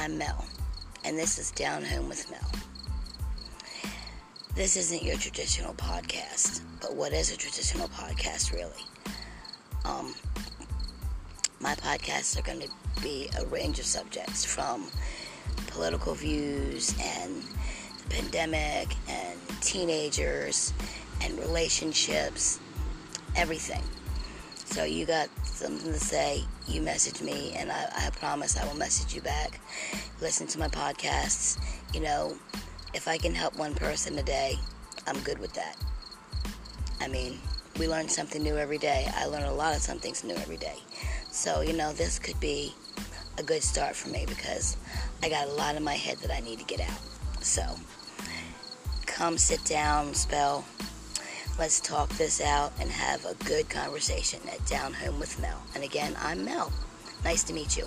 I'm Mel, and this is Down Home with Mel. This isn't your traditional podcast, but what is a traditional podcast, really? Um, my podcasts are going to be a range of subjects from political views and the pandemic and teenagers and relationships, everything. So you got something to say, you message me, and I, I promise I will message you back. Listen to my podcasts. You know, if I can help one person a day, I'm good with that. I mean, we learn something new every day. I learn a lot of something new every day. So, you know, this could be a good start for me because I got a lot in my head that I need to get out. So, come sit down, spell. Let's talk this out and have a good conversation at Down Home with Mel. And again, I'm Mel. Nice to meet you.